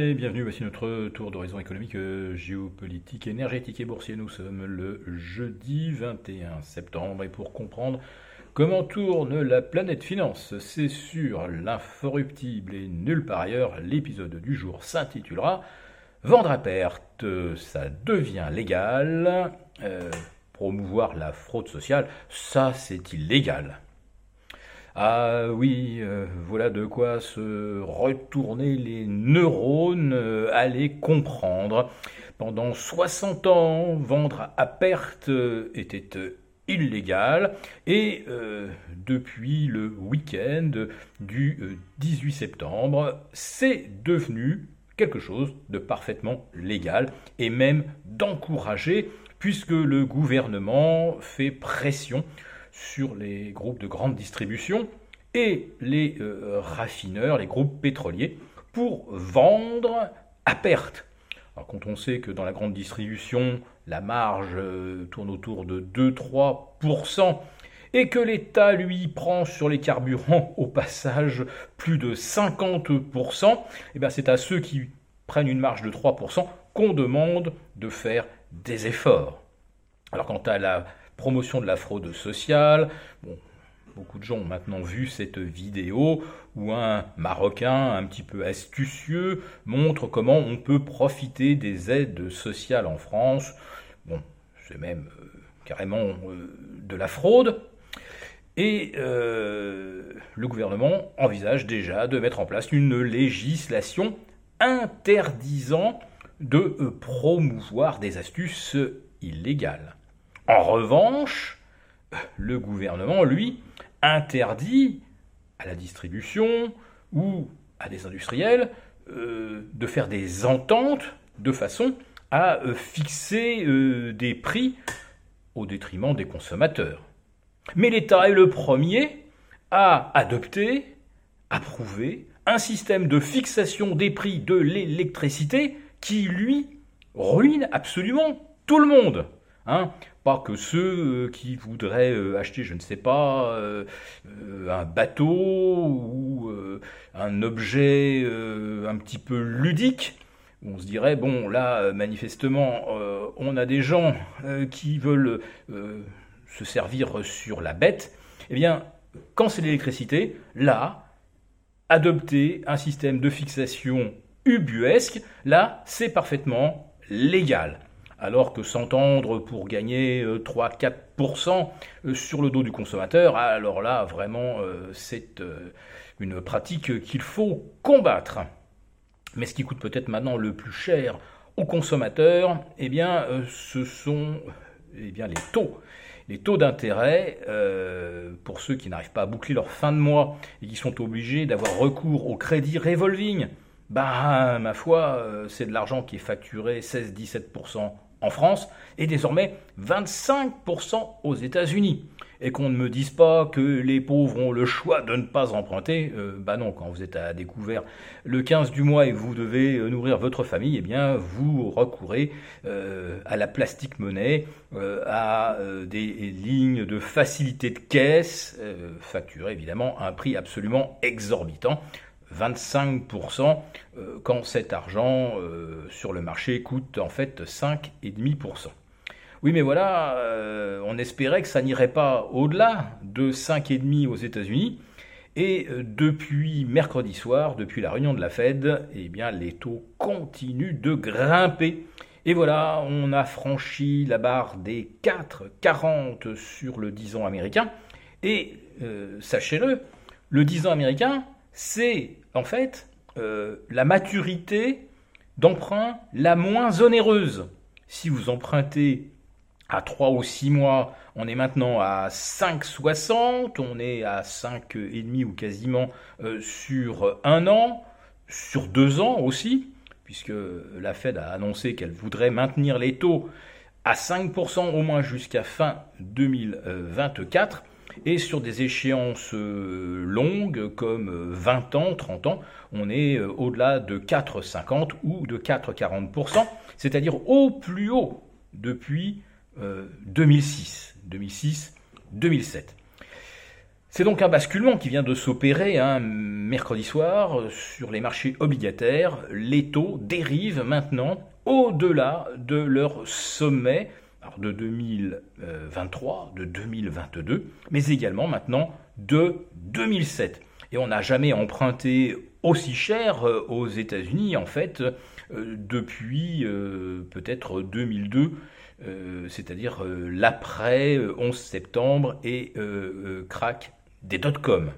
bienvenue. Voici notre tour d'horizon économique, euh, géopolitique, énergétique et boursier. Nous sommes le jeudi 21 septembre et pour comprendre comment tourne la planète finance, c'est sur l'inforruptible et nulle part ailleurs. L'épisode du jour s'intitulera Vendre à perte, ça devient légal. Euh, promouvoir la fraude sociale, ça c'est illégal. Ah oui, euh, voilà de quoi se retourner les neurones, euh, aller comprendre. Pendant 60 ans, vendre à perte euh, était illégal et depuis le week-end du 18 septembre, c'est devenu quelque chose de parfaitement légal et même d'encourager puisque le gouvernement fait pression sur les groupes de grande distribution et les euh, raffineurs, les groupes pétroliers, pour vendre à perte. quand on sait que dans la grande distribution, la marge euh, tourne autour de 2-3%, et que l'État, lui, prend sur les carburants au passage plus de 50%, et eh bien c'est à ceux qui prennent une marge de 3% qu'on demande de faire des efforts. Alors quant à la promotion de la fraude sociale. beaucoup de gens ont maintenant vu cette vidéo où un Marocain un petit peu astucieux montre comment on peut profiter des aides sociales en France. Bon, c'est même euh, carrément euh, de la fraude. Et euh, le gouvernement envisage déjà de mettre en place une législation interdisant de promouvoir des astuces illégales. En revanche, le gouvernement, lui, interdit à la distribution ou à des industriels euh, de faire des ententes de façon à euh, fixer euh, des prix au détriment des consommateurs. Mais l'État est le premier à adopter, approuver un système de fixation des prix de l'électricité qui, lui, ruine absolument tout le monde. Hein pas que ceux euh, qui voudraient euh, acheter, je ne sais pas, euh, un bateau ou un objet un petit peu ludique. On se dirait, bon, là, manifestement, on a des gens qui veulent se servir sur la bête. Eh bien, quand c'est l'électricité, là, adopter un système de fixation ubuesque, là, c'est parfaitement légal alors que s'entendre pour gagner 3-4% euh, euh, sur le dos du consommateur, alors là, vraiment, euh, c'est une pratique qu'il faut combattre. Mais ce qui coûte peut-être maintenant le plus cher aux consommateurs, eh bien, ce sont eh bien, les taux. Les taux d'intérêt, pour ceux qui n'arrivent pas à boucler leur fin de mois et qui sont obligés d'avoir recours au crédit revolving, bah, ma foi, c'est de l'argent qui est facturé 16-17% en France et désormais 25% aux États-Unis. Et qu'on ne me dise pas que les pauvres ont le choix de ne pas emprunter, euh, bah non, quand vous êtes à découvert le 15 du mois et que vous devez euh, nourrir votre famille, eh bien vous recourez euh, à la plastique monnaie, à des lignes de facilité de caisse, facturées évidemment à un prix absolument exorbitant. 25% euh, quand cet argent euh, sur le marché coûte en fait 5,5%. Oui, mais voilà, euh, on espérait que ça n'irait pas au-delà de 5,5% aux États-Unis. Et depuis mercredi soir, depuis la réunion de la Fed, eh bien, les taux continuent de grimper. Et voilà, on a franchi la barre des 4,40 sur le 10 ans américain. Et sachez-le, le 10 ans américain, c'est en fait euh, la maturité d'emprunt la moins onéreuse. Si vous empruntez à 3 ou 6 mois, on est maintenant à 5,60, on est à 5,5 ou quasiment euh, sur un an, sur deux ans aussi, puisque la Fed a annoncé qu'elle voudrait maintenir les taux à 5% au moins jusqu'à fin 2024. Et sur des échéances euh, longues comme 20 euh, ans, 30 ans, on est euh, au-delà de 4,50 ou de 4,40%, c'est-à-dire au plus haut depuis 2006, 2006, 2007. C'est donc un basculement qui vient de s'opérer un mercredi soir sur les marchés obligataires. Les taux dérivent maintenant au-delà de leur sommet de 2023, de 2022, mais également maintenant de 2007. Et on n'a jamais emprunté aussi cher euh, aux États-Unis, en fait, euh, depuis euh, peut-être 2002, c'est-à-dire l'après 11 septembre et crack des dot-com.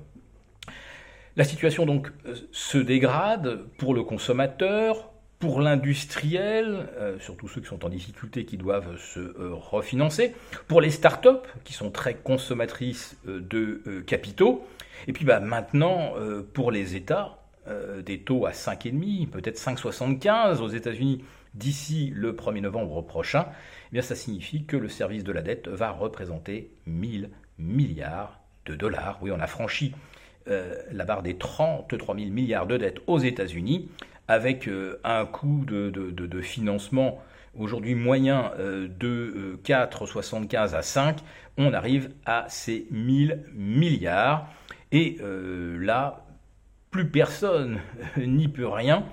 La situation donc se dégrade pour le consommateur, pour l'industriel, euh, surtout ceux qui sont en difficulté, qui doivent se euh, refinancer, pour les startups, qui sont très consommatrices euh, de capitaux, et puis bah, maintenant, pour les États, des taux à 5,5, peut-être 5,75 aux États-Unis d'ici le 1er novembre prochain, eh bien ça signifie que le service de la dette va représenter 1000 milliards de dollars. Oui, on a franchi la barre des 33 000 milliards de dettes aux États-Unis avec euh, un coût de, financement aujourd'hui moyen euh, de 4,75 euh, à 5, on arrive à ces 1000 milliards. Et là, plus personne n'y peut rien.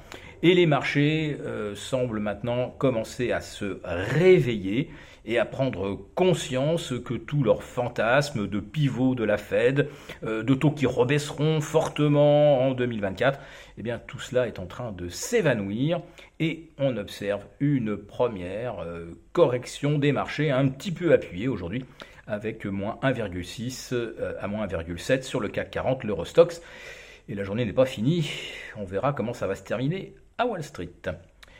Et les marchés semblent maintenant commencer à se réveiller et à prendre conscience que tous leurs fantasmes de pivot de la Fed, euh, de taux qui rebaisseront fortement en 2024, eh bien tout cela est en train de s'évanouir et on observe une première euh, correction des marchés un petit peu appuyée aujourd'hui avec moins 1,6 euh, à moins 1,7 sur le CAC 40, l'Eurostox. Et la journée n'est pas finie, on verra comment ça va se terminer à Wall Street.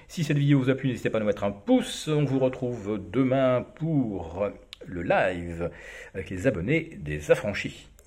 Si cette vidéo vous a plu, n'hésitez pas à nous mettre un pouce. On vous retrouve demain pour le live avec les abonnés des affranchis.